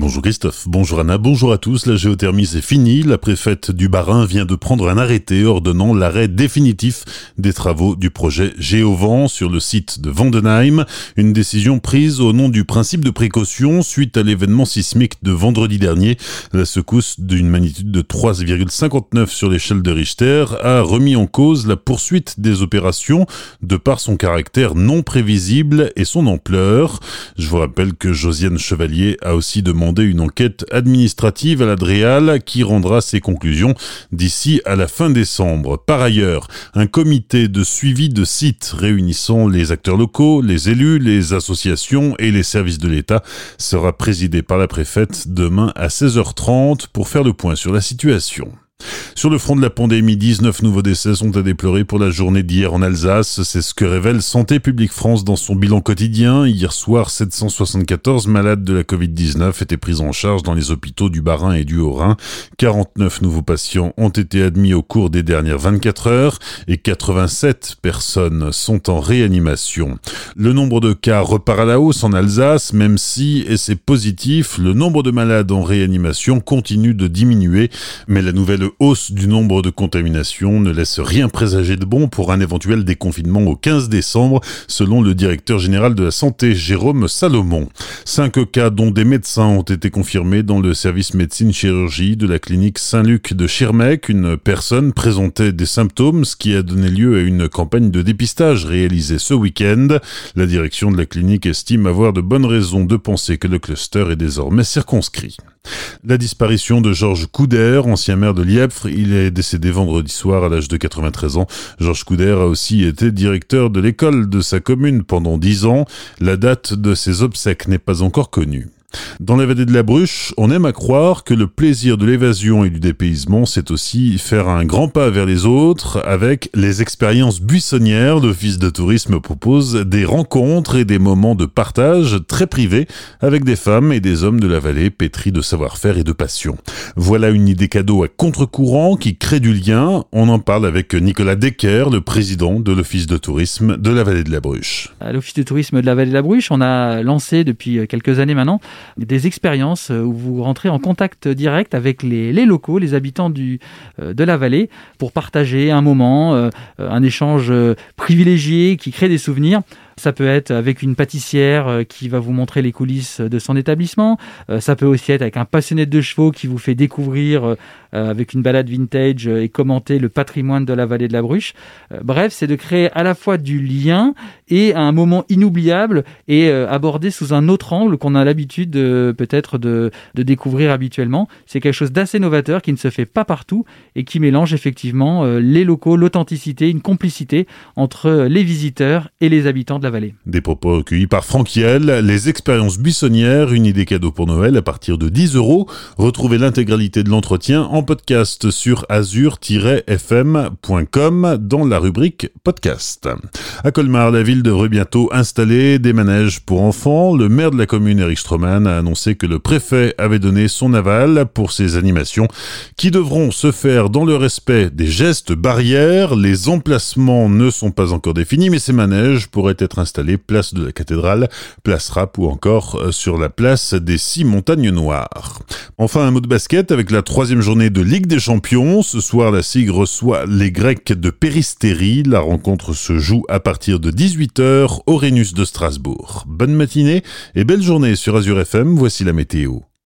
Bonjour Christophe, bonjour Anna, bonjour à tous. La géothermie c'est fini. La préfète du Barin vient de prendre un arrêté ordonnant l'arrêt définitif des travaux du projet Géovent sur le site de Vandenheim. Une décision prise au nom du principe de précaution suite à l'événement sismique de vendredi dernier. La secousse d'une magnitude de 3,59 sur l'échelle de Richter a remis en cause la poursuite des opérations de par son caractère non prévisible et son ampleur. Je vous rappelle que Josiane Chevalier a aussi demandé une enquête administrative à l'Adréal qui rendra ses conclusions d'ici à la fin décembre. Par ailleurs, un comité de suivi de sites réunissant les acteurs locaux, les élus, les associations et les services de l'État sera présidé par la préfète demain à 16h30 pour faire le point sur la situation. Sur le front de la pandémie, 19 nouveaux décès sont à déplorer pour la journée d'hier en Alsace. C'est ce que révèle Santé publique France dans son bilan quotidien. Hier soir, 774 malades de la Covid-19 étaient pris en charge dans les hôpitaux du Bas-Rhin et du Haut-Rhin. 49 nouveaux patients ont été admis au cours des dernières 24 heures et 87 personnes sont en réanimation. Le nombre de cas repart à la hausse en Alsace, même si, et c'est positif, le nombre de malades en réanimation continue de diminuer, mais la nouvelle hausse du nombre de contaminations ne laisse rien présager de bon pour un éventuel déconfinement au 15 décembre, selon le directeur général de la santé, Jérôme Salomon. Cinq cas dont des médecins ont été confirmés dans le service médecine-chirurgie de la clinique Saint-Luc de Schirmeck. Une personne présentait des symptômes, ce qui a donné lieu à une campagne de dépistage réalisée ce week-end. La direction de la clinique estime avoir de bonnes raisons de penser que le cluster est désormais circonscrit. La disparition de Georges Couder, ancien maire de Il est décédé vendredi soir à l'âge de 93 ans. Georges Couder a aussi été directeur de l'école de sa commune pendant 10 ans. La date de ses obsèques n'est pas encore connue. Dans la vallée de la Bruche, on aime à croire que le plaisir de l'évasion et du dépaysement, c'est aussi faire un grand pas vers les autres avec les expériences buissonnières. L'Office de tourisme propose des rencontres et des moments de partage très privés avec des femmes et des hommes de la vallée pétris de savoir-faire et de passion. Voilà une idée cadeau à contre-courant qui crée du lien. On en parle avec Nicolas Decker, le président de l'Office de tourisme de la vallée de la Bruche. À l'Office de tourisme de la vallée de la Bruche, on a lancé depuis quelques années maintenant des expériences où vous rentrez en contact direct avec les, locaux, les habitants euh, de la vallée, pour partager un moment, euh, un échange privilégié qui crée des souvenirs. Ça peut être avec une pâtissière euh, qui va vous montrer les coulisses de son établissement. Ça peut aussi être avec un passionné de chevaux qui vous fait découvrir avec une balade vintage et commenter le patrimoine de la vallée de la Bruche. Bref, c'est de créer à la fois du lien et un moment inoubliable et abordé sous un autre angle qu'on a l'habitude peut-être de, de, découvrir habituellement. C'est quelque chose d'assez novateur qui ne se fait pas partout et qui mélange effectivement euh, les locaux, l'authenticité, une complicité entre les visiteurs et les habitants de la Des propos recueillis par Franck les expériences buissonnières, une idée cadeau pour Noël à partir de 10 euros. Retrouvez l'intégralité de l'entretien en podcast sur azur-fm.com dans la rubrique podcast. À Colmar, la ville devrait bientôt installer des manèges pour enfants. Le maire de la commune, Eric Stroman, a annoncé que le préfet avait donné son aval pour ces animations qui devront se faire dans le respect des gestes barrières. Les emplacements ne sont pas encore définis, mais ces manèges pourraient être installés place de la cathédrale, place Rap ou encore euh, sur la place des six montagnes noires. Enfin, un mot de basket avec la troisième journée de Ligue des Champions. Ce soir, la SIG reçoit les Grecs de Péristérie. La rencontre se joue à partir de 18h au Rhénus de Strasbourg. Bonne matinée et belle journée sur Azure FM, voici la météo.